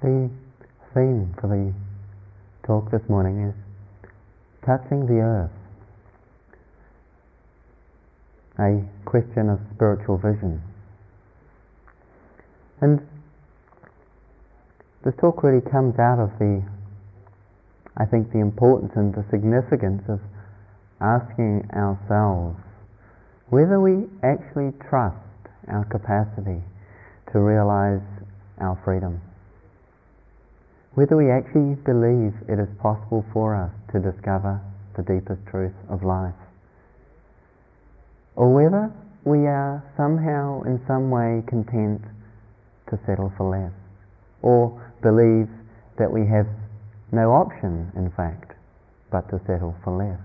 The theme for the talk this morning is touching the earth, a question of spiritual vision. And this talk really comes out of the, I think, the importance and the significance of asking ourselves whether we actually trust our capacity to realize our freedom whether we actually believe it is possible for us to discover the deepest truth of life, or whether we are somehow in some way content to settle for less, or believe that we have no option, in fact, but to settle for less,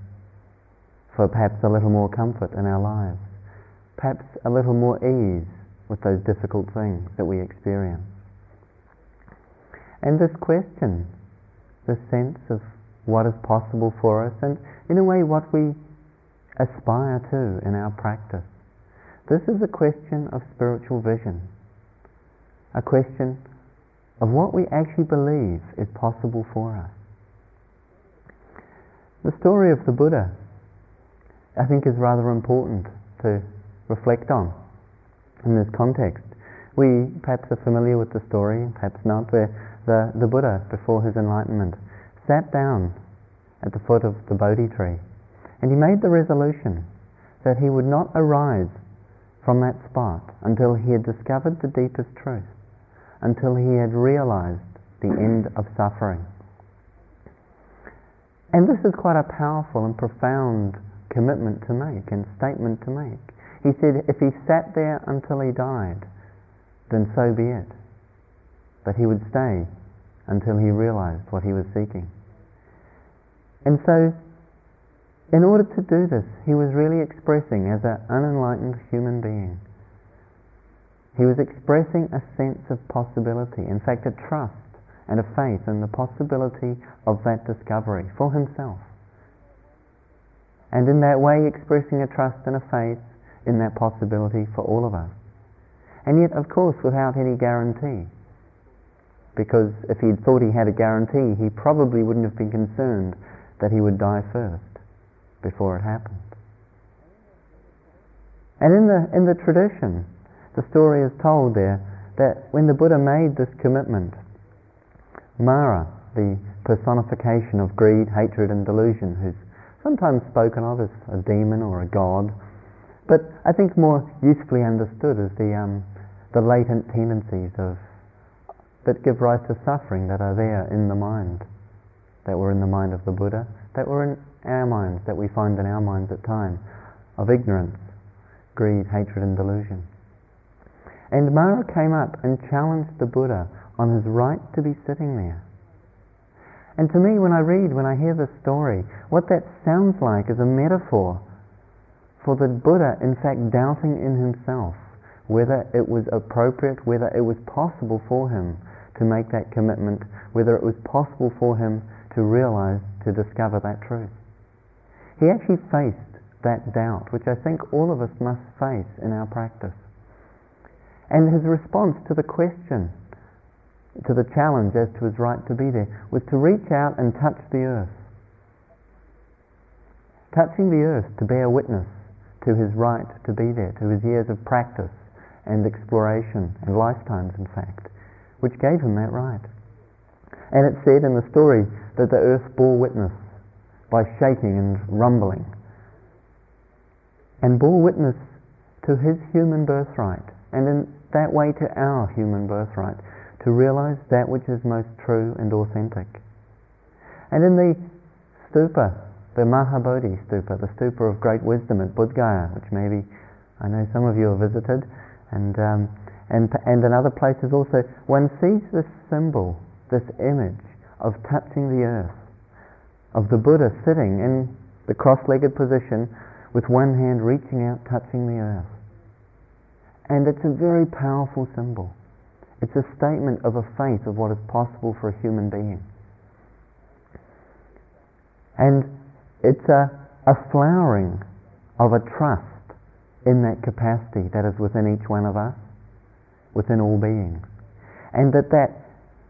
for perhaps a little more comfort in our lives, perhaps a little more ease with those difficult things that we experience. And this question, the sense of what is possible for us, and in a way what we aspire to in our practice. This is a question of spiritual vision, a question of what we actually believe is possible for us. The story of the Buddha, I think, is rather important to reflect on in this context. We perhaps are familiar with the story, perhaps not, where the, the Buddha, before his enlightenment, sat down at the foot of the Bodhi tree and he made the resolution that he would not arise from that spot until he had discovered the deepest truth, until he had realized the end of suffering. And this is quite a powerful and profound commitment to make and statement to make. He said if he sat there until he died, then so be it but he would stay until he realized what he was seeking. And so, in order to do this, he was really expressing as an unenlightened human being. He was expressing a sense of possibility, in fact, a trust and a faith in the possibility of that discovery for himself. And in that way, expressing a trust and a faith in that possibility for all of us. And yet, of course, without any guarantee because if he'd thought he had a guarantee, he probably wouldn't have been concerned that he would die first before it happened. And in the, in the tradition, the story is told there that when the Buddha made this commitment, Mara, the personification of greed, hatred, and delusion, who's sometimes spoken of as a demon or a god, but I think more usefully understood as the, um, the latent tendencies of that give rise to suffering that are there in the mind, that were in the mind of the Buddha, that were in our minds, that we find in our minds at times, of ignorance, greed, hatred, and delusion. And Mara came up and challenged the Buddha on his right to be sitting there. And to me, when I read, when I hear this story, what that sounds like is a metaphor for the Buddha, in fact, doubting in himself whether it was appropriate, whether it was possible for him to make that commitment, whether it was possible for him to realize, to discover that truth. He actually faced that doubt, which I think all of us must face in our practice. And his response to the question, to the challenge as to his right to be there, was to reach out and touch the earth. Touching the earth to bear witness to his right to be there, to his years of practice and exploration, and lifetimes, in fact which gave him that right. And it said in the story that the earth bore witness by shaking and rumbling, and bore witness to his human birthright, and in that way to our human birthright, to realize that which is most true and authentic. And in the stupa, the Mahabodhi stupa, the stupa of great wisdom at Bodh Gaya, which maybe I know some of you have visited, and um, and, and in other places also, one sees this symbol, this image of touching the earth, of the Buddha sitting in the cross-legged position with one hand reaching out, touching the earth. And it's a very powerful symbol. It's a statement of a faith of what is possible for a human being. And it's a, a flowering of a trust in that capacity that is within each one of us within all beings. And that that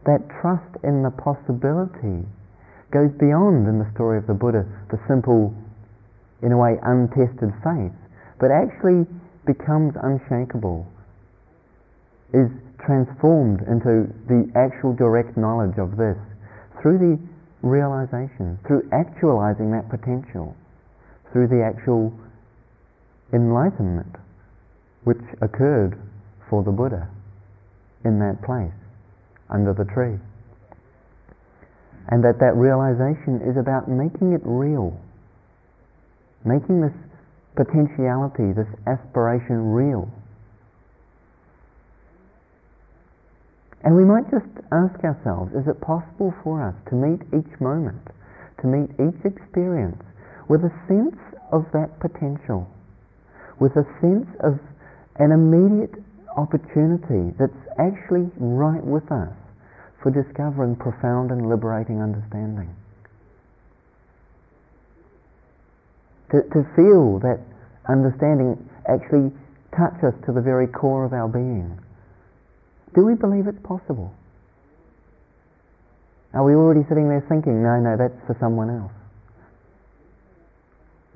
that trust in the possibility goes beyond, in the story of the Buddha, the simple, in a way, untested faith, but actually becomes unshakable, is transformed into the actual direct knowledge of this through the realization, through actualizing that potential, through the actual enlightenment which occurred for the Buddha in that place, under the tree. And that that realization is about making it real, making this potentiality, this aspiration real. And we might just ask ourselves, is it possible for us to meet each moment, to meet each experience with a sense of that potential, with a sense of an immediate opportunity that's actually right with us for discovering profound and liberating understanding? To, to feel that understanding actually touch us to the very core of our being do we believe it's possible? Are we already sitting there thinking, no, no, that's for someone else?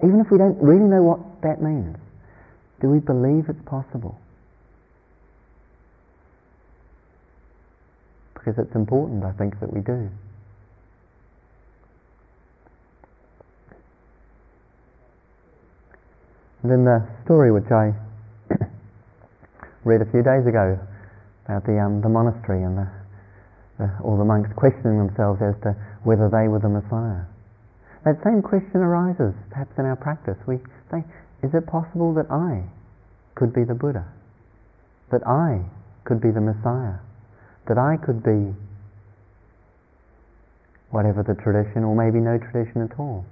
Even if we don't really know what that means, do we believe it's possible? Because it's important, I think, that we do. And then the story which I read a few days ago about the, um, the monastery and the, the, all the monks questioning themselves as to whether they were the Messiah. That same question arises perhaps in our practice. We say, is it possible that I could be the Buddha? That I could be the Messiah? That I could be whatever the tradition, or maybe no tradition at all?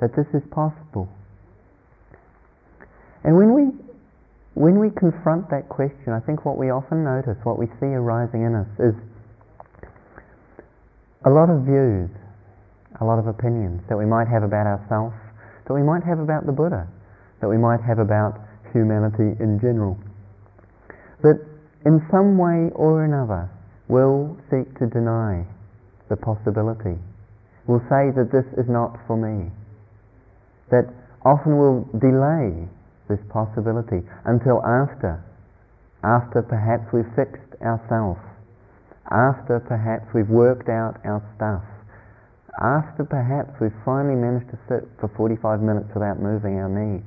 That this is possible. And when we when we confront that question, I think what we often notice, what we see arising in us, is a lot of views, a lot of opinions that we might have about ourselves, that we might have about the Buddha, that we might have about humanity in general, that in some way or another will seek to deny the possibility, will say that this is not for me, that often will delay this possibility until after, after perhaps we've fixed ourselves, after perhaps we've worked out our stuff, after perhaps we've finally managed to sit for 45 minutes without moving our knees.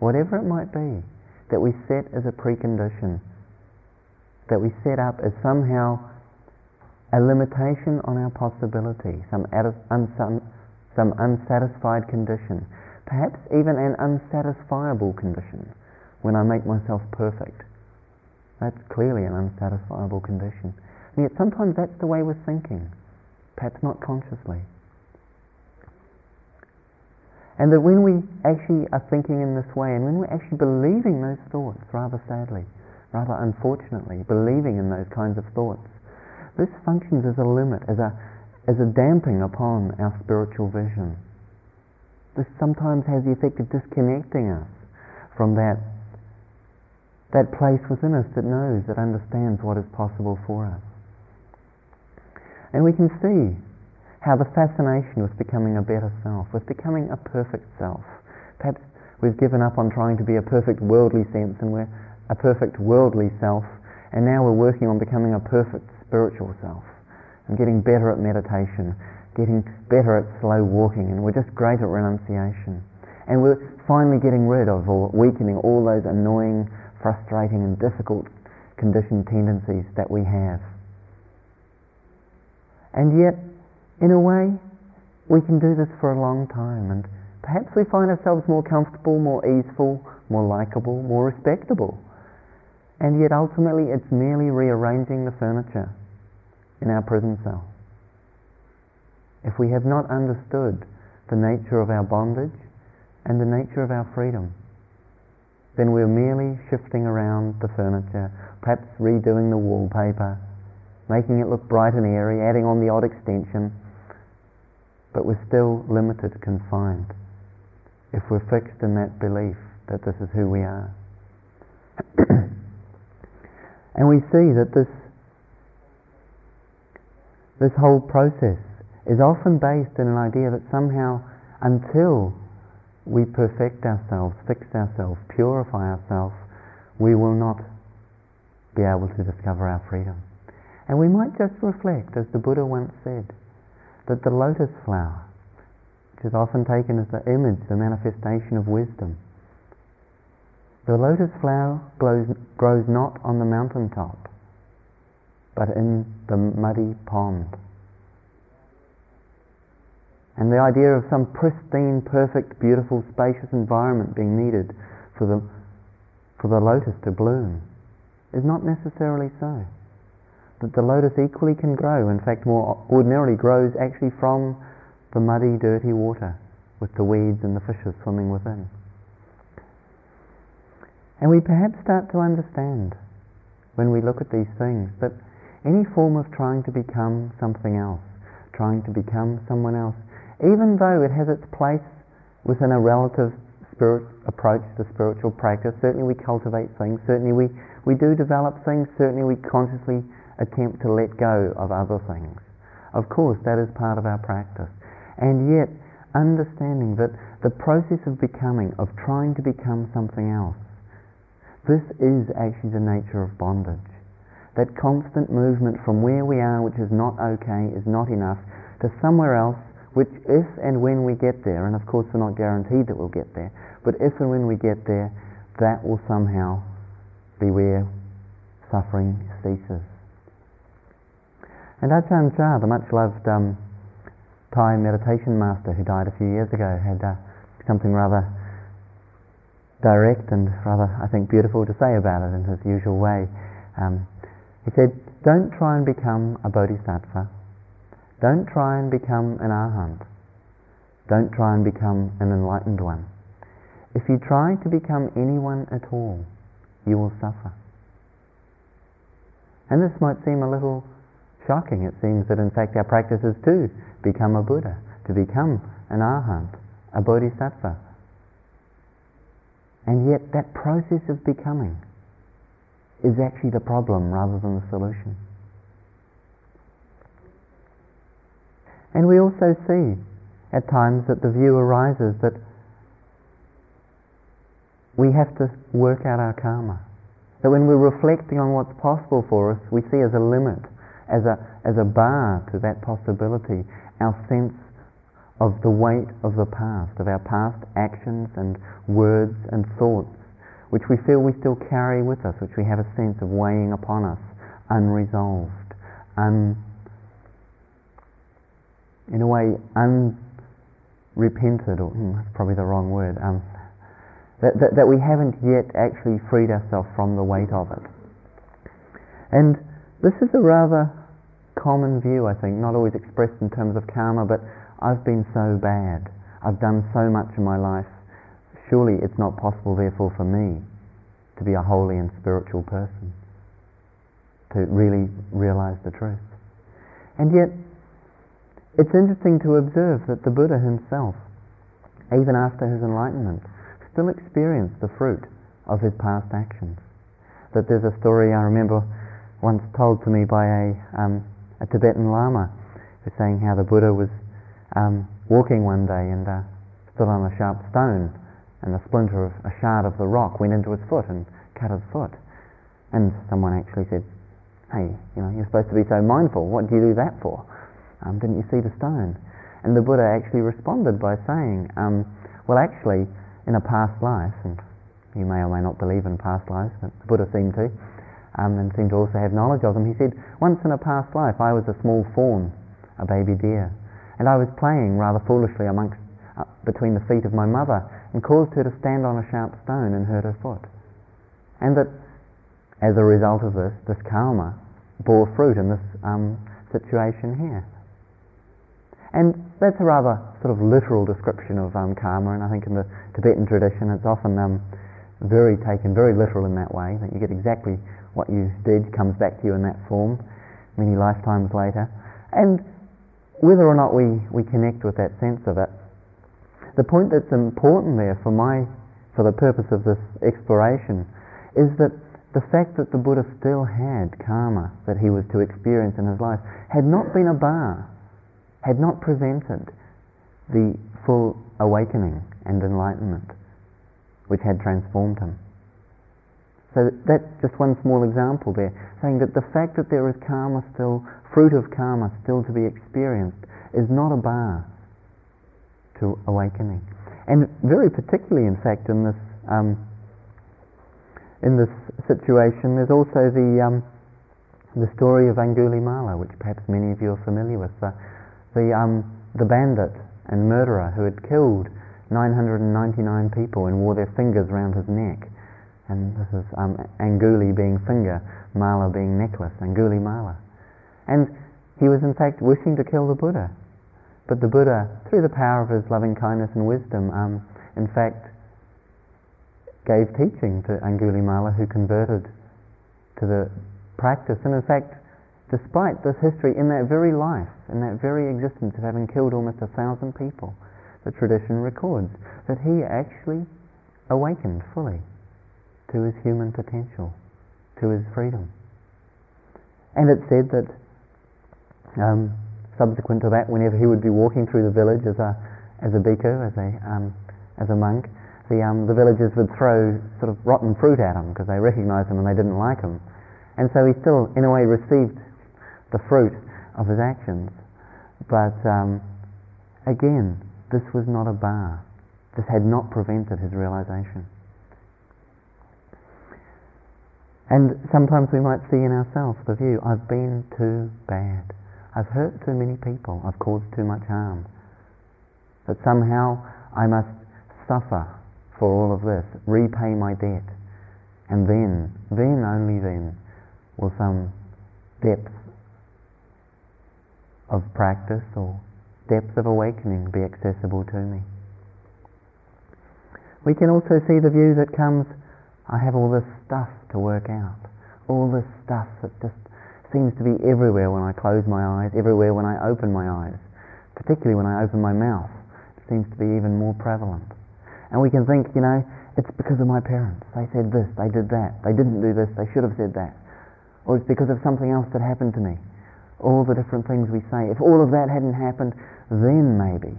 Whatever it might be that we set as a precondition, that we set up as somehow a limitation on our possibility, some, some unsatisfied condition perhaps even an unsatisfiable condition when I make myself perfect. That's clearly an unsatisfiable condition. And yet sometimes that's the way we're thinking, perhaps not consciously. And that when we actually are thinking in this way, and when we're actually believing those thoughts, rather sadly, rather unfortunately, believing in those kinds of thoughts, this functions as a limit, as a, as a damping upon our spiritual vision this sometimes has the effect of disconnecting us from that, that place within us that knows, that understands what is possible for us. And we can see how the fascination with becoming a better self, with becoming a perfect self, perhaps we've given up on trying to be a perfect worldly sense and we're a perfect worldly self, and now we're working on becoming a perfect spiritual self and getting better at meditation getting better at slow walking, and we're just great at renunciation. And we're finally getting rid of or weakening all those annoying, frustrating, and difficult conditioned tendencies that we have. And yet, in a way, we can do this for a long time, and perhaps we find ourselves more comfortable, more easeful, more likable, more respectable. And yet, ultimately, it's merely rearranging the furniture in our prison cell if we have not understood the nature of our bondage and the nature of our freedom, then we're merely shifting around the furniture, perhaps redoing the wallpaper, making it look bright and airy, adding on the odd extension, but we're still limited, confined, if we're fixed in that belief that this is who we are. and we see that this this whole process is often based in an idea that somehow until we perfect ourselves, fix ourselves, purify ourselves, we will not be able to discover our freedom. And we might just reflect, as the Buddha once said, that the lotus flower, which is often taken as the image, the manifestation of wisdom, the lotus flower grows, grows not on the mountaintop, but in the muddy pond. And the idea of some pristine, perfect, beautiful, spacious environment being needed for the, for the lotus to bloom is not necessarily so. That the lotus equally can grow, in fact, more ordinarily grows actually from the muddy, dirty water with the weeds and the fishes swimming within. And we perhaps start to understand when we look at these things that any form of trying to become something else, trying to become someone else, even though it has its place within a relative spirit approach to spiritual practice, certainly we cultivate things, certainly we, we do develop things, certainly we consciously attempt to let go of other things. Of course, that is part of our practice. And yet, understanding that the process of becoming, of trying to become something else, this is actually the nature of bondage. That constant movement from where we are, which is not okay, is not enough, to somewhere else, which if and when we get there, and of course we're not guaranteed that we'll get there, but if and when we get there, that will somehow be where suffering ceases. And Ajahn Chah, the much loved um, Thai meditation master who died a few years ago, had uh, something rather direct and rather, I think, beautiful to say about it in his usual way. Um, he said, Don't try and become a bodhisattva. Don't try and become an arhat. Don't try and become an enlightened one. If you try to become anyone at all, you will suffer. And this might seem a little shocking. It seems that in fact our practice is to become a Buddha, to become an arhat, a bodhisattva, and yet that process of becoming is actually the problem rather than the solution. And we also see at times that the view arises that we have to work out our karma. That when we're reflecting on what's possible for us, we see as a limit, as a, as a bar to that possibility, our sense of the weight of the past, of our past actions and words and thoughts, which we feel we still carry with us, which we have a sense of weighing upon us, unresolved, un, in a way, unrepented, or hmm, that's probably the wrong word, um, that, that, that we haven't yet actually freed ourselves from the weight of it. And this is a rather common view, I think, not always expressed in terms of karma, but I've been so bad, I've done so much in my life, surely it's not possible, therefore, for me to be a holy and spiritual person, to really realize the truth. And yet, it's interesting to observe that the Buddha himself, even after his enlightenment, still experienced the fruit of his past actions. That there's a story I remember once told to me by a, um, a Tibetan Lama, who's saying how the Buddha was um, walking one day and uh, stood on a sharp stone, and a splinter of a shard of the rock went into his foot and cut his foot. And someone actually said, "Hey, you know, you're supposed to be so mindful. What do you do that for? Um, didn't you see the stone?" And the Buddha actually responded by saying, um, "Well, actually, in a past life, and you may or may not believe in past lives, but the Buddha seemed to, um, and seemed to also have knowledge of them. He said, once in a past life, I was a small fawn, a baby deer, and I was playing rather foolishly amongst, uh, between the feet of my mother and caused her to stand on a sharp stone and hurt her foot. And that as a result of this, this karma bore fruit in this um, situation here. And that's a rather sort of literal description of um, karma, and I think in the Tibetan tradition it's often um, very taken very literal in that way, that you get exactly what you did comes back to you in that form many lifetimes later. And whether or not we, we connect with that sense of it, the point that's important there for my for the purpose of this exploration is that the fact that the Buddha still had karma that he was to experience in his life had not been a bar, had not prevented the full awakening and enlightenment which had transformed him. So that's just one small example there, saying that the fact that there is karma still, fruit of karma still to be experienced, is not a bar to awakening. And very particularly, in fact, in this um, in this situation, there's also the um, the story of Angulimala, which perhaps many of you are familiar with, the the, um, the bandit and murderer who had killed 999 people and wore their fingers around his neck. And this is um, Anguli being finger, Mala being necklace, Anguli Mala. And he was in fact wishing to kill the Buddha. But the Buddha, through the power of his loving kindness and wisdom, um, in fact gave teaching to Angulimala who converted to the practice. And in fact, despite this history, in that very life, in that very existence of having killed almost a thousand people, the tradition records that he actually awakened fully to his human potential, to his freedom. And it said that um, subsequent to that, whenever he would be walking through the village as a as a bhikkhu, as a um, as a monk, the um, the villagers would throw sort of rotten fruit at him because they recognised him and they didn't like him, and so he still, in a way, received the fruit of his actions. But um, again, this was not a bar. This had not prevented his realization. And sometimes we might see in ourselves the view, I've been too bad. I've hurt too many people. I've caused too much harm. That somehow I must suffer for all of this, repay my debt. And then, then, only then, will some depth of practice or depth of awakening be accessible to me. We can also see the view that comes I have all this stuff to work out. All this stuff that just seems to be everywhere when I close my eyes, everywhere when I open my eyes. Particularly when I open my mouth, seems to be even more prevalent. And we can think, you know, it's because of my parents. They said this, they did that, they didn't do this, they should have said that. Or it's because of something else that happened to me. All the different things we say. If all of that hadn't happened, then maybe,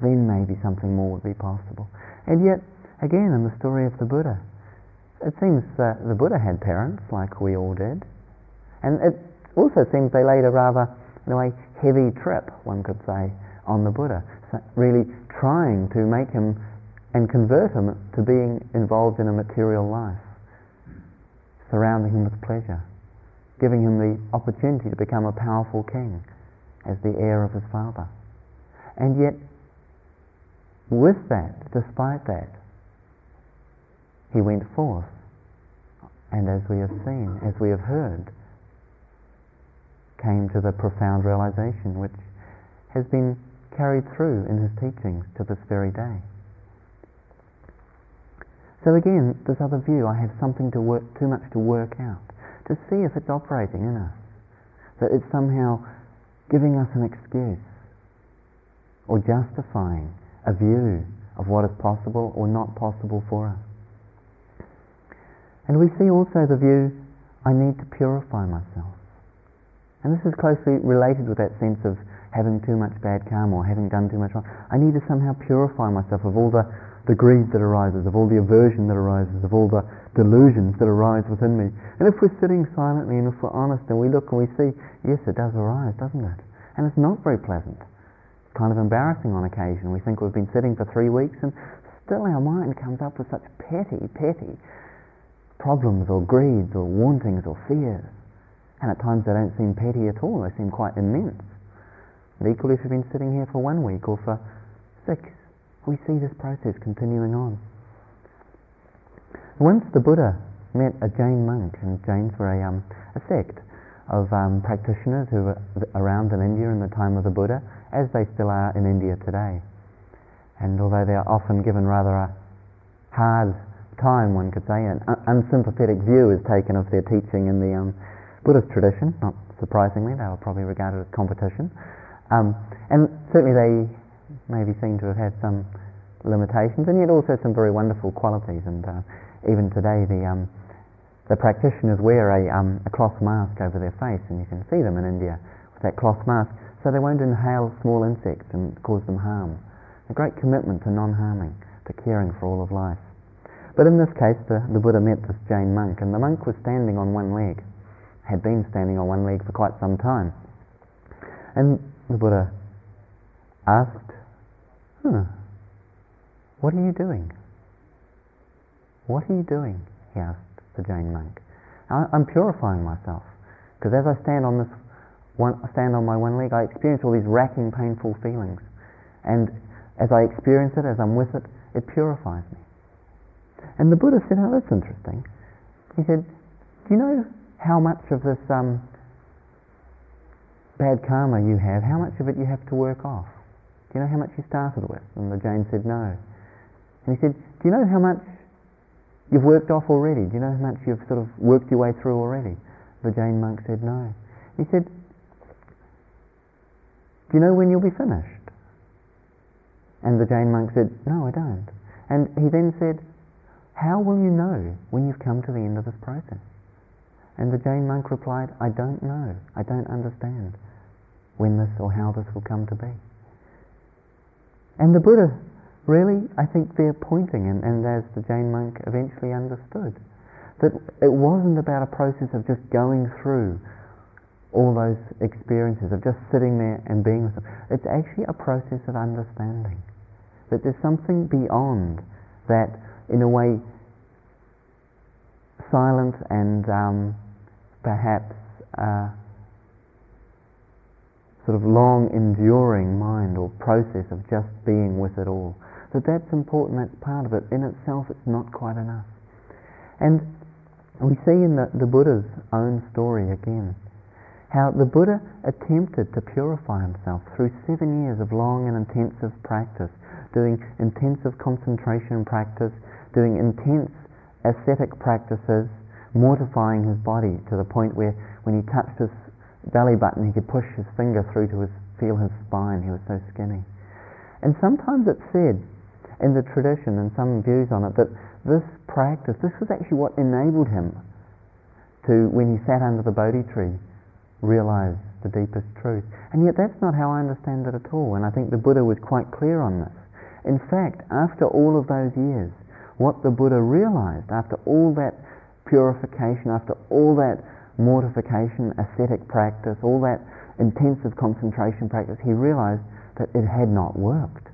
then maybe something more would be possible. And yet, again, in the story of the Buddha, it seems that the Buddha had parents, like we all did. And it also seems they laid a rather, in a way, heavy trip, one could say, on the Buddha, really trying to make him and convert him to being involved in a material life, surrounding him with pleasure, giving him the opportunity to become a powerful king as the heir of his father. And yet, with that, despite that, he went forth. And as we have seen, as we have heard, came to the profound realization which has been carried through in his teachings to this very day. So again, this other view, I have something to work, too much to work out, to see if it's operating in us, that it's somehow giving us an excuse or justifying a view of what is possible or not possible for us. And we see also the view, I need to purify myself. And this is closely related with that sense of having too much bad karma or having done too much wrong. I need to somehow purify myself of all the, the greed that arises, of all the aversion that arises, of all the delusions that arise within me. And if we're sitting silently and if we're honest and we look and we see, yes, it does arise, doesn't it? And it's not very pleasant. It's kind of embarrassing on occasion. We think we've been sitting for three weeks and still our mind comes up with such petty, petty problems or greeds or wantings or fears. And at times they don't seem petty at all, they seem quite immense. And equally if you've been sitting here for one week or for six, we see this process continuing on. Once the Buddha met a Jain monk, and Jains were a, um, a sect of um, practitioners who were around in India in the time of the Buddha, as they still are in India today. And although they are often given rather a hard time, one could say, an unsympathetic view is taken of their teaching in the um, Buddhist tradition. Not surprisingly, they were probably regarded as competition. Um, and certainly they maybe seem to have had some limitations, and yet also some very wonderful qualities. And uh, even today, the um, the practitioners wear a, um, a cloth mask over their face, and you can see them in India with that cloth mask, so they won't inhale small insects and cause them harm. A great commitment to non-harming, to caring for all of life. But in this case, the, the Buddha met this Jain monk, and the monk was standing on one leg, had been standing on one leg for quite some time. And the Buddha asked, huh, What are you doing? What are you doing? He asked the Jain monk. I'm purifying myself because as I stand on this one, stand on my one leg, I experience all these racking, painful feelings, and as I experience it, as I'm with it, it purifies me. And the Buddha said, "Oh, that's interesting." He said, "Do you know how much of this um, bad karma you have? How much of it you have to work off? Do you know how much you started with?" And the Jain said, "No." And he said, "Do you know how much you've worked off already. Do you know how much you've sort of worked your way through already? The Jain monk said, No. He said, Do you know when you'll be finished? And the Jain monk said, No, I don't. And he then said, How will you know when you've come to the end of this process? And the Jain monk replied, I don't know. I don't understand when this or how this will come to be. And the Buddha really, I think they're pointing, and, and as the Jain monk eventually understood, that it wasn't about a process of just going through all those experiences, of just sitting there and being with them. It's actually a process of understanding. That there's something beyond that, in a way, silent and um, perhaps uh, sort of long enduring mind or process of just being with it all that that's important, that's part of it. In itself, it's not quite enough. And we see in the, the Buddha's own story again how the Buddha attempted to purify himself through seven years of long and intensive practice, doing intensive concentration practice, doing intense ascetic practices, mortifying his body to the point where when he touched his belly button, he could push his finger through to his, feel his spine. He was so skinny. And sometimes it's said in the tradition and some views on it that this practice, this was actually what enabled him to, when he sat under the Bodhi tree, realize the deepest truth. And yet that's not how I understand it at all, and I think the Buddha was quite clear on this. In fact, after all of those years, what the Buddha realized, after all that purification, after all that mortification, ascetic practice, all that intensive concentration practice, he realized that it had not worked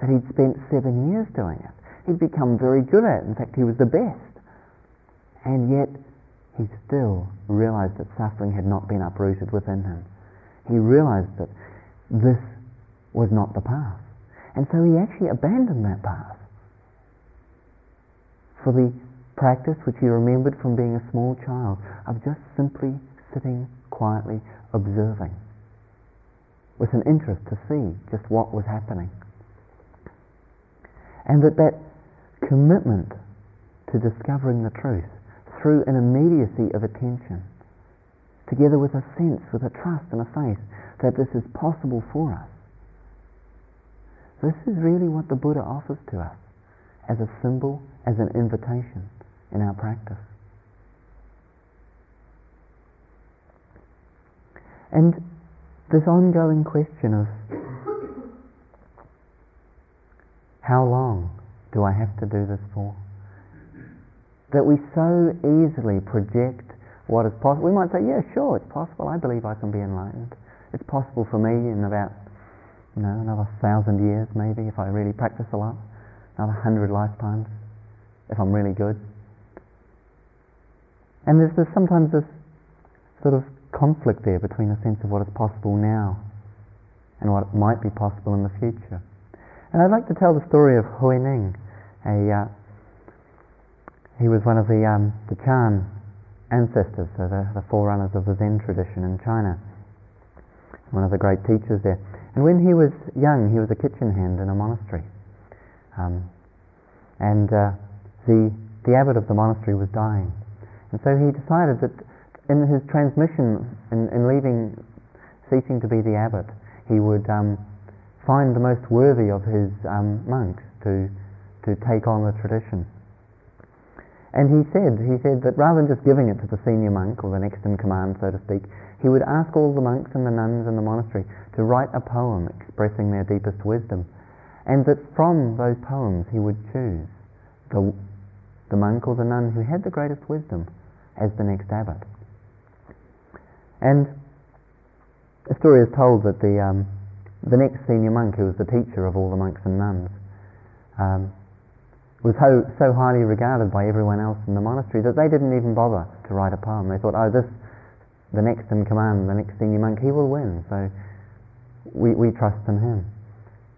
that he'd spent seven years doing it. He'd become very good at it. In fact, he was the best. And yet, he still realized that suffering had not been uprooted within him. He realized that this was not the path. And so he actually abandoned that path for the practice which he remembered from being a small child of just simply sitting quietly observing with an interest to see just what was happening and that that commitment to discovering the truth through an immediacy of attention, together with a sense, with a trust and a faith that this is possible for us. This is really what the Buddha offers to us as a symbol, as an invitation in our practice. And this ongoing question of How long do I have to do this for? That we so easily project what is possible. We might say, yeah, sure, it's possible. I believe I can be enlightened. It's possible for me in about, you know, another thousand years maybe if I really practice a lot, another hundred lifetimes if I'm really good. And there's, sometimes this sort of conflict there between a sense of what is possible now and what might be possible in the future. And I'd like to tell the story of Huineng. A, uh, he was one of the, um, the Chan ancestors, so the, the forerunners of the Zen tradition in China. One of the great teachers there. And when he was young, he was a kitchen hand in a monastery. Um, and uh, the, the abbot of the monastery was dying. And so he decided that in his transmission, in, in leaving, ceasing to be the abbot, he would um, find the most worthy of his um, monks to, to take on the tradition. And he said, he said that rather than just giving it to the senior monk or the next in command, so to speak, he would ask all the monks and the nuns in the monastery to write a poem expressing their deepest wisdom, and that from those poems he would choose the, the monk or the nun who had the greatest wisdom as the next abbot. And a story is told that the, um, the next senior monk, who was the teacher of all the monks and nuns, um, was so, so highly regarded by everyone else in the monastery that they didn't even bother to write a poem. They thought, oh, this the next in command, the next senior monk, he will win. So we, we trust in him.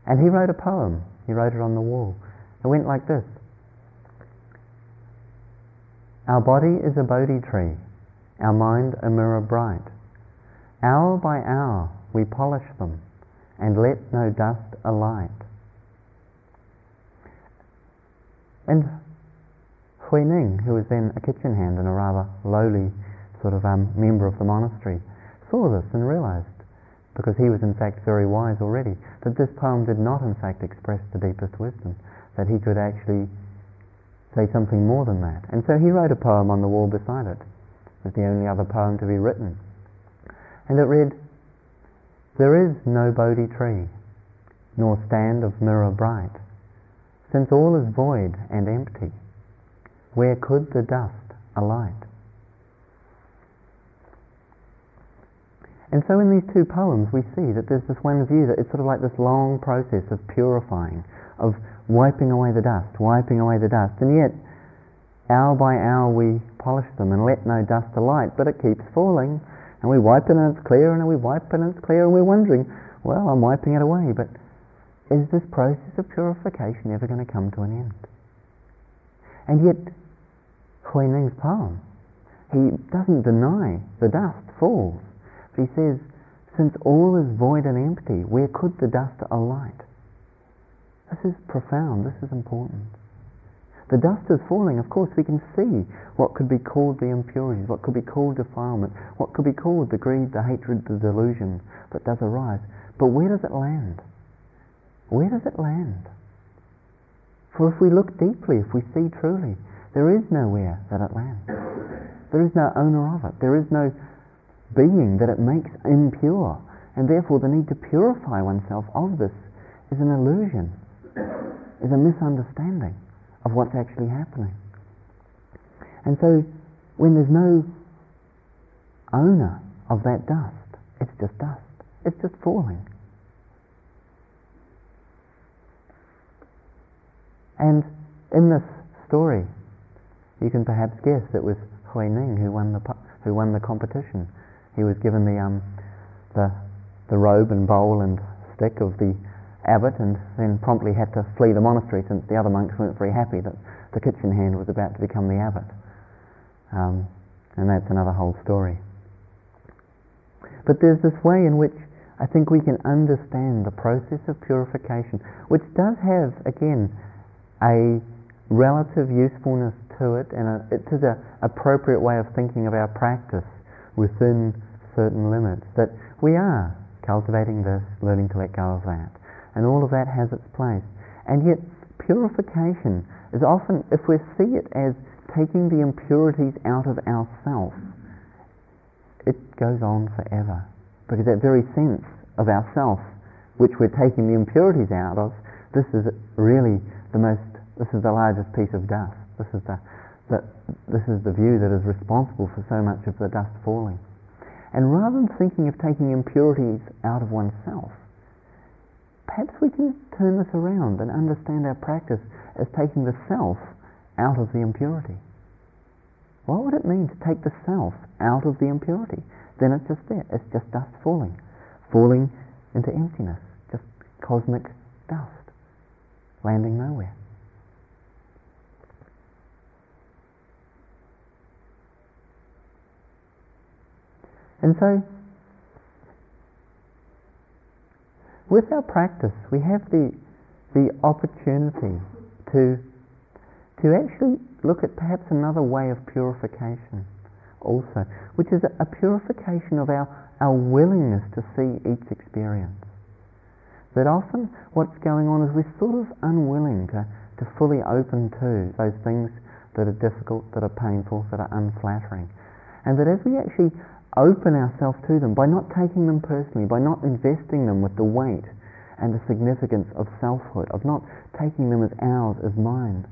And he wrote a poem. He wrote it on the wall. It went like this Our body is a Bodhi tree, our mind a mirror bright. Hour by hour we polish them, and let no dust alight. And Huineng, who was then a kitchen hand and a rather lowly sort of um, member of the monastery, saw this and realized, because he was in fact very wise already, that this poem did not in fact express the deepest wisdom, that he could actually say something more than that. And so he wrote a poem on the wall beside it. It was the only other poem to be written. And it read, There is no Bodhi tree, nor stand of mirror bright, since all is void and empty. Where could the dust alight? And so in these two poems we see that there's this one view that it's sort of like this long process of purifying, of wiping away the dust, wiping away the dust, and yet hour by hour we polish them and let no dust alight, but it keeps falling, and we wipe it and it's clear, and we wipe it and it's clear, and we're wondering, well, I'm wiping it away, but is this process of purification ever going to come to an end? And yet, Huineng's poem, he doesn't deny the dust falls. He says, since all is void and empty, where could the dust alight? This is profound, this is important. The dust is falling, of course, we can see what could be called the impurities, what could be called defilement, what could be called the greed, the hatred, the delusion that does arise. But where does it land? Where does it land? For if we look deeply, if we see truly, there is nowhere that it lands. There is no owner of it. There is no being that it makes impure. And therefore the need to purify oneself of this is an illusion, is a misunderstanding of what's actually happening. And so when there's no owner of that dust, it's just dust. It's just falling. And in this story, you can perhaps guess it was Huineng who won the, who won the competition he was given the, um, the, the robe and bowl and stick of the abbot and then promptly had to flee the monastery since the other monks weren't very happy that the kitchen hand was about to become the abbot. Um, and that's another whole story. But there's this way in which I think we can understand the process of purification, which does have, again, a relative usefulness to it and a, it is an appropriate way of thinking of our practice within certain limits, that we are cultivating this, learning to let go of that. And all of that has its place. And yet, purification is often, if we see it as taking the impurities out of ourself, it goes on forever. Because that very sense of ourself, which we're taking the impurities out of, this is really the most, this is the largest piece of dust. This is the, the, this is the view that is responsible for so much of the dust falling. And rather than thinking of taking impurities out of oneself, perhaps we can turn this around and understand our practice as taking the self out of the impurity. What would it mean to take the self out of the impurity? Then it's just there. It's just dust falling, falling into emptiness, just cosmic dust, landing nowhere. And so, with our practice, we have the, the opportunity to, to actually look at perhaps another way of purification also, which is a purification of our, our willingness to see each experience. That often what's going on is we're sort of unwilling to, to fully open to those things that are difficult, that are painful, that are unflattering. And that as we actually open ourselves to them, by not taking them personally, by not investing them with the weight and the significance of selfhood, of not taking them as ours, as mine,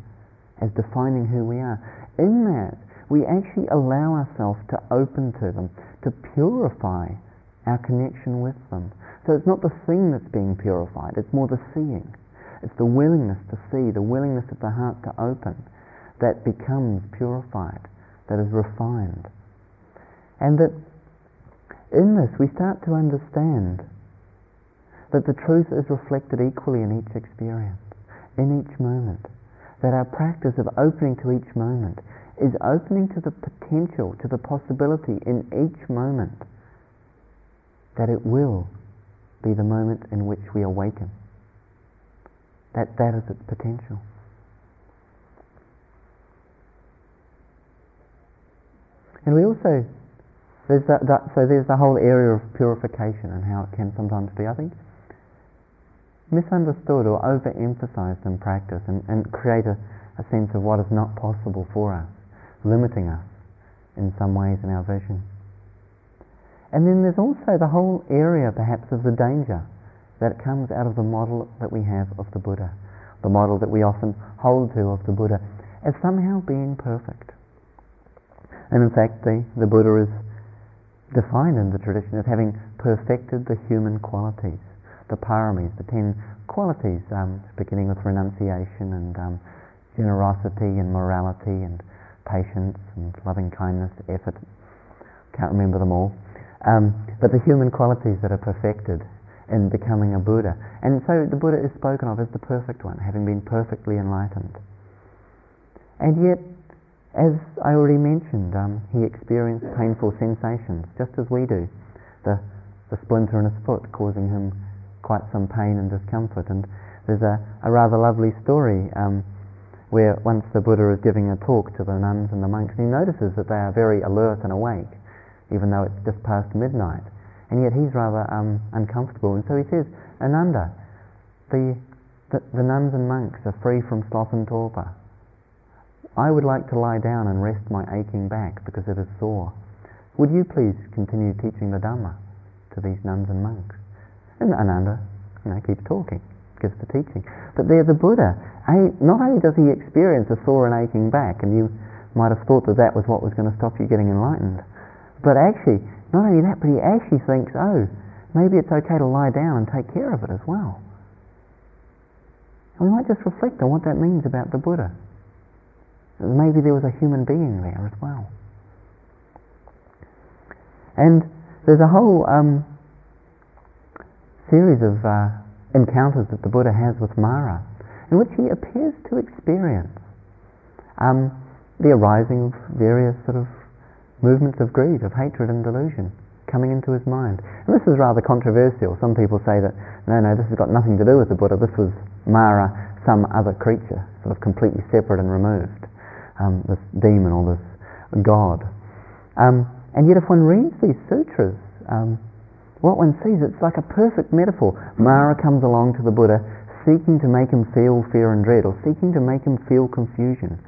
as defining who we are, in that we actually allow ourselves to open to them, to purify our connection with them. So it's not the thing that's being purified, it's more the seeing. It's the willingness to see, the willingness of the heart to open that becomes purified, that is refined. And that in this we start to understand that the truth is reflected equally in each experience, in each moment. That our practice of opening to each moment is opening to the potential, to the possibility in each moment that it will be the moment in which we awaken that that is its potential. And we also there's that, that, so there's the whole area of purification and how it can sometimes be, I think, misunderstood or overemphasized in practice and, and create a, a sense of what is not possible for us, limiting us in some ways in our vision. And then there's also the whole area perhaps of the danger that comes out of the model that we have of the Buddha, the model that we often hold to of the Buddha as somehow being perfect. And in fact, the, the Buddha is defined in the tradition as having perfected the human qualities, the paramis, the ten qualities, um, beginning with renunciation and um, generosity and morality and patience and loving kindness, effort. Can't remember them all. Um, but the human qualities that are perfected in becoming a Buddha. And so the Buddha is spoken of as the perfect one, having been perfectly enlightened. And yet, as I already mentioned, um, he experienced painful sensations, just as we do. The, the splinter in his foot causing him quite some pain and discomfort. And there's a, a rather lovely story um, where once the Buddha is giving a talk to the nuns and the monks, and he notices that they are very alert and awake, even though it's just past midnight and yet he's rather um, uncomfortable. And so he says, Ananda, the, the, the, nuns and monks are free from sloth and torpor. I would like to lie down and rest my aching back because it is sore. Would you please continue teaching the Dhamma to these nuns and monks? And Ananda you know, keeps talking, gives the teaching. But there the Buddha, eh, not only does he experience a sore and aching back, and you might have thought that that was what was going to stop you getting enlightened, but actually not only that, but he actually thinks, oh, maybe it's okay to lie down and take care of it as well. And we might just reflect on what that means about the Buddha. Maybe there was a human being there as well. And there's a whole um, series of uh, encounters that the Buddha has with Mara, in which he appears to experience um, the arising of various sort of movements of greed, of hatred and delusion coming into his mind. And this is rather controversial. Some people say that, no, no, this has got nothing to do with the Buddha. This was Mara, some other creature, sort of completely separate and removed. Um, this demon or this god. Um, and yet if one reads these sutras, um, what one sees, it's like a perfect metaphor. Mara comes along to the Buddha seeking to make him feel fear and dread, or seeking to make him feel confusion.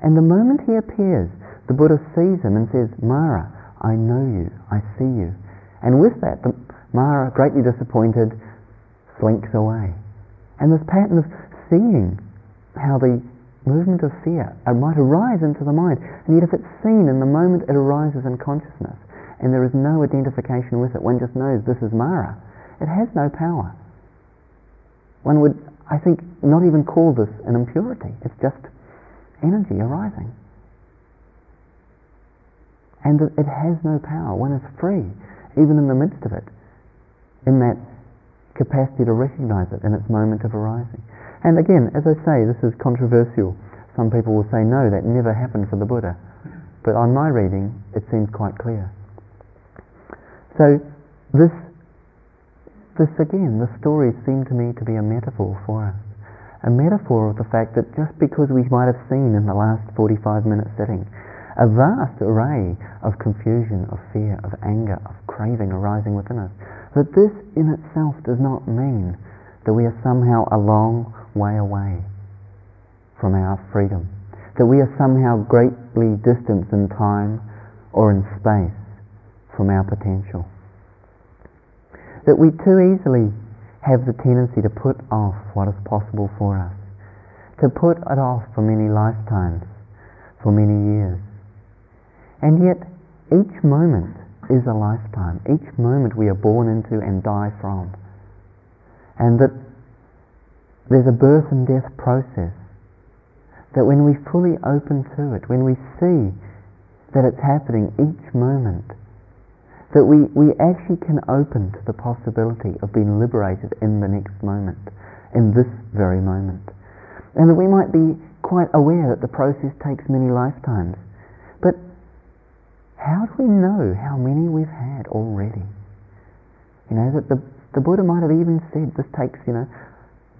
And the moment he appears, the Buddha sees him and says, Mara, I know you, I see you. And with that, the Mara, greatly disappointed, slinks away. And this pattern of seeing how the movement of fear might arise into the mind, and yet if it's seen in the moment it arises in consciousness, and there is no identification with it, one just knows this is Mara, it has no power. One would, I think, not even call this an impurity. It's just energy arising and it has no power. One is free, even in the midst of it, in that capacity to recognize it in its moment of arising. And again, as I say, this is controversial. Some people will say, no, that never happened for the Buddha. But on my reading, it seems quite clear. So, this, this again, the stories seem to me to be a metaphor for us. A metaphor of the fact that just because we might have seen in the last 45 minute sitting a vast array of confusion, of fear, of anger, of craving arising within us. that this in itself does not mean that we are somehow a long way away from our freedom. that we are somehow greatly distanced in time or in space from our potential. That we too easily have the tendency to put off what is possible for us, to put it off for many lifetimes, for many years. And yet, each moment is a lifetime. Each moment we are born into and die from. And that there's a birth and death process that when we fully open to it, when we see that it's happening each moment, that we, we actually can open to the possibility of being liberated in the next moment, in this very moment. And that we might be quite aware that the process takes many lifetimes. But how do we know how many we've had already? You know, that the, the Buddha might have even said this takes, you know,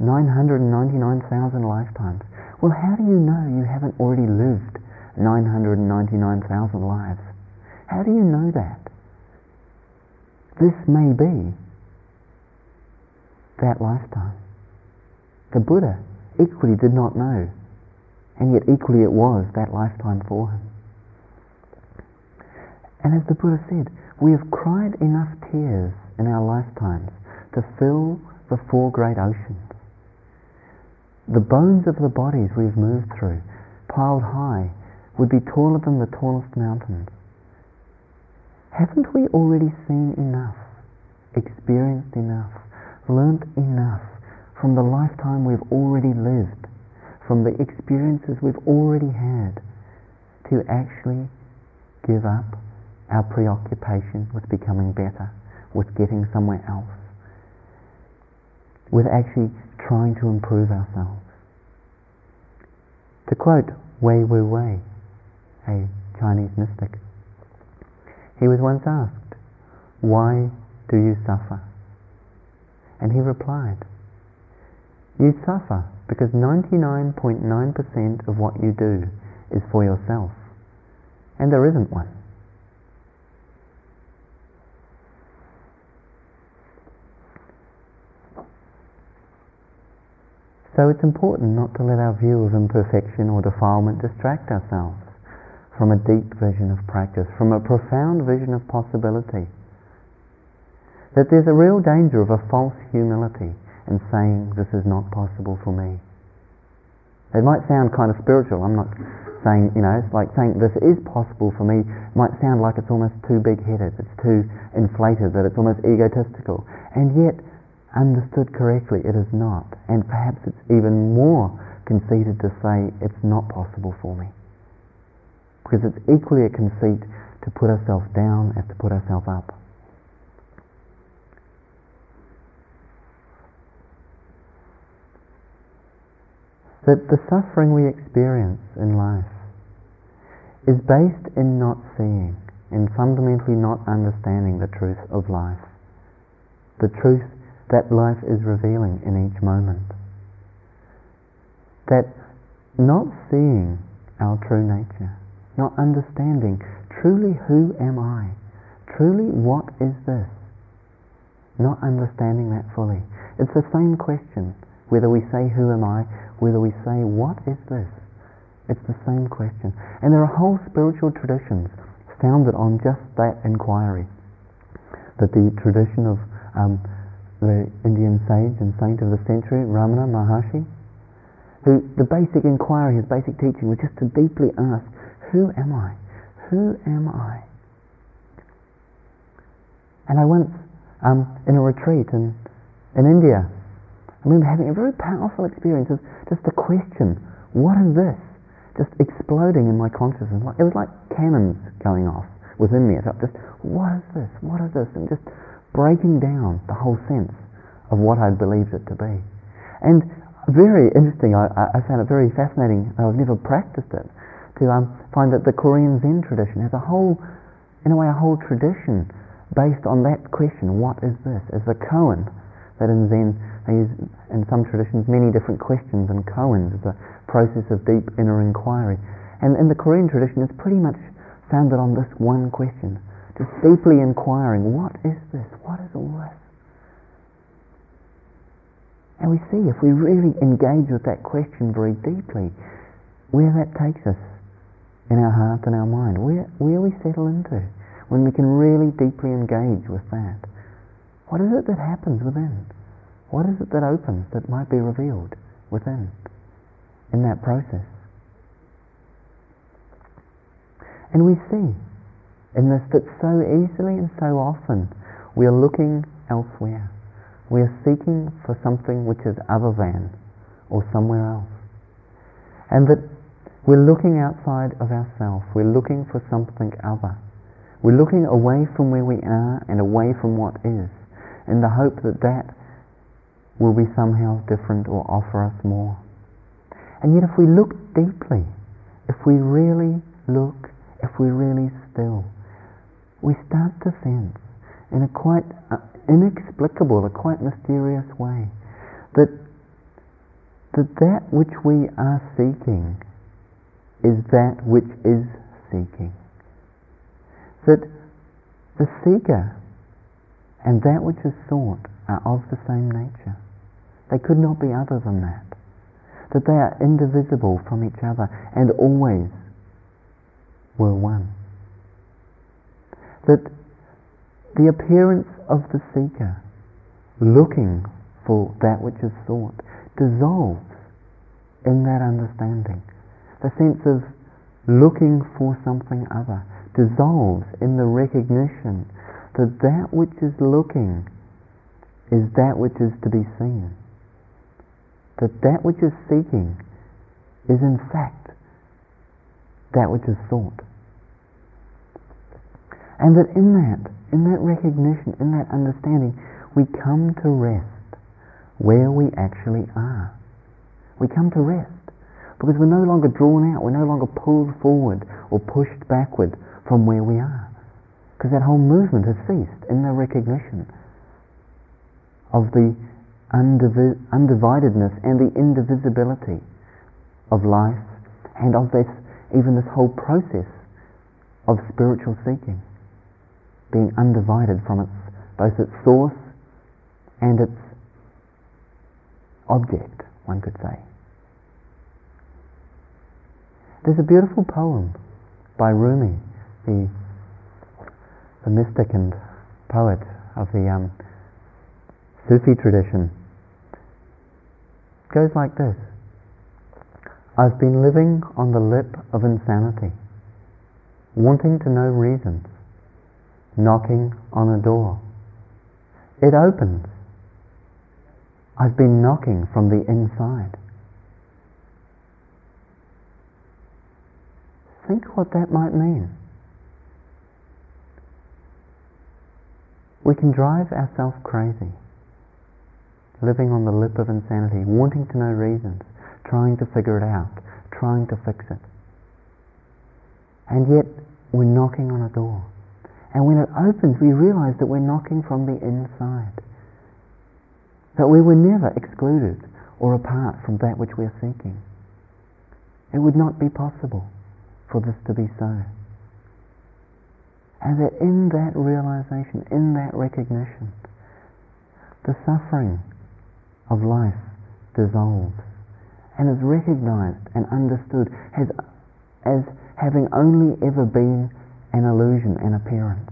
999,000 lifetimes. Well, how do you know you haven't already lived 999,000 lives? How do you know that? This may be that lifetime. The Buddha equally did not know, and yet equally it was that lifetime for him. And as the Buddha said, we have cried enough tears in our lifetimes to fill the four great oceans the bones of the bodies we've moved through, piled high, would be taller than the tallest mountains. Haven't we already seen enough, experienced enough, learnt enough from the lifetime we've already lived, from the experiences we've already had, to actually give up our preoccupation with becoming better, with getting somewhere else, with actually trying to improve ourselves. To quote Wei Wu Wei, a Chinese mystic, he was once asked, Why do you suffer? And he replied, You suffer because 99.9% of what you do is for yourself, and there isn't one. So it's important not to let our view of imperfection or defilement distract ourselves from a deep vision of practice, from a profound vision of possibility. That there's a real danger of a false humility in saying, This is not possible for me. It might sound kind of spiritual. I'm not saying, you know, it's like saying this is possible for me might sound like it's almost too big headed, it's too inflated, that it's almost egotistical. And yet, understood correctly, it is not. And perhaps it's even more conceited to say it's not possible for me. Because it's equally a conceit to put ourselves down as to put ourselves up. That the suffering we experience in life is based in not seeing, in fundamentally not understanding the truth of life. The truth that life is revealing in each moment. That not seeing our true nature, not understanding truly who am I, truly what is this, not understanding that fully. It's the same question whether we say who am I, whether we say what is this. It's the same question. And there are whole spiritual traditions founded on just that inquiry. That the tradition of um, the Indian sage and saint of the century, Ramana Maharshi, who the basic inquiry, his basic teaching was just to deeply ask, who am I? Who am I? And I once, um, in a retreat in, in India, I remember having a very powerful experience of just the question, what is this? Just exploding in my consciousness. It was like cannons going off within me. I felt just, what is this? What is this? And just breaking down the whole sense of what I'd believed it to be. And very interesting, I, I found it very fascinating, I've never practiced it, to um, find that the Korean Zen tradition has a whole, in a way, a whole tradition based on that question, what is this? As the koan, that in Zen, they use in some traditions many different questions and koans as a process of deep inner inquiry. And in the Korean tradition, it's pretty much founded on this one question just deeply inquiring, what is this? What is all this? And we see if we really engage with that question very deeply, where that takes us in our heart and our mind, where, where we settle into, when we can really deeply engage with that. What is it that happens within? What is it that opens that might be revealed within in that process? And we see in this that so easily and so often we are looking elsewhere. We are seeking for something which is other than or somewhere else. And that we're looking outside of ourselves. We're looking for something other. We're looking away from where we are and away from what is in the hope that that will be somehow different or offer us more. And yet if we look deeply, if we really look, if we're really still, we start to sense in a quite uh, inexplicable, a quite mysterious way that that that which we are seeking is that which is seeking. That the seeker and that which is sought are of the same nature. They could not be other than that. That they are indivisible from each other and always were one. That the appearance of the seeker looking for that which is sought dissolves in that understanding. The sense of looking for something other dissolves in the recognition that that which is looking is that which is to be seen. That that which is seeking is in fact that which is sought. And that in that, in that recognition, in that understanding, we come to rest where we actually are. We come to rest because we're no longer drawn out, we're no longer pulled forward or pushed backward from where we are. Because that whole movement has ceased in the recognition of the undivi- undividedness and the indivisibility of life and of this, even this whole process of spiritual seeking being undivided from its both its source and its object, one could say. There's a beautiful poem by Rumi, the, the mystic and poet of the um, Sufi tradition. It goes like this I've been living on the lip of insanity, wanting to know reasons, knocking on a door. It opens I've been knocking from the inside. Think what that might mean. We can drive ourselves crazy, living on the lip of insanity, wanting to know reasons, trying to figure it out, trying to fix it. And yet, we're knocking on a door. And when it opens, we realize that we're knocking from the inside that we were never excluded or apart from that which we are seeking. It would not be possible for this to be so. And that in that realization, in that recognition, the suffering of life dissolves and is recognized and understood as, as having only ever been an illusion, an appearance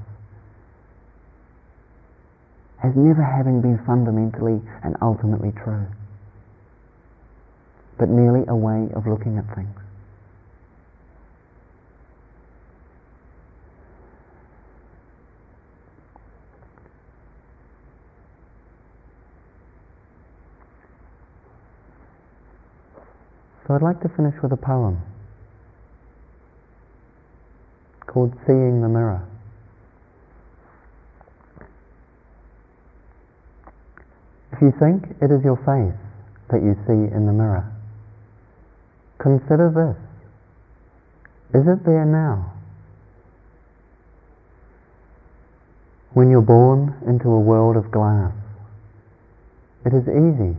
as never having been fundamentally and ultimately true, but merely a way of looking at things. So I'd like to finish with a poem called Seeing the Mirror. If you think it is your face that you see in the mirror, consider this. Is it there now? When you're born into a world of glass, it is easy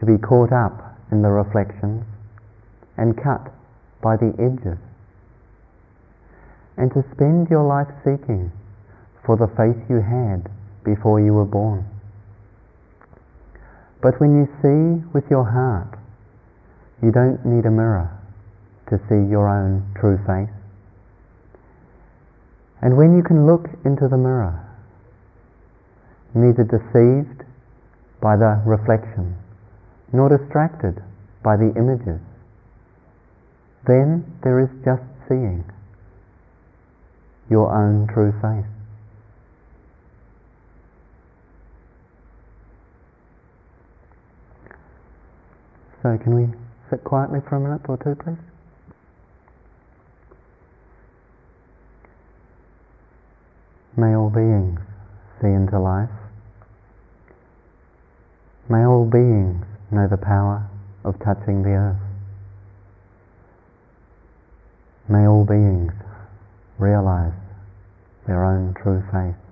to be caught up in the reflections and cut by the edges, and to spend your life seeking for the faith you had before you were born. But when you see with your heart, you don't need a mirror to see your own true face. And when you can look into the mirror, neither deceived by the reflection, nor distracted by the images, then there is just seeing your own true faith. So, can we sit quietly for a minute or two, please? May all beings see into life. May all beings know the power of touching the earth. May all beings realize their own true faith.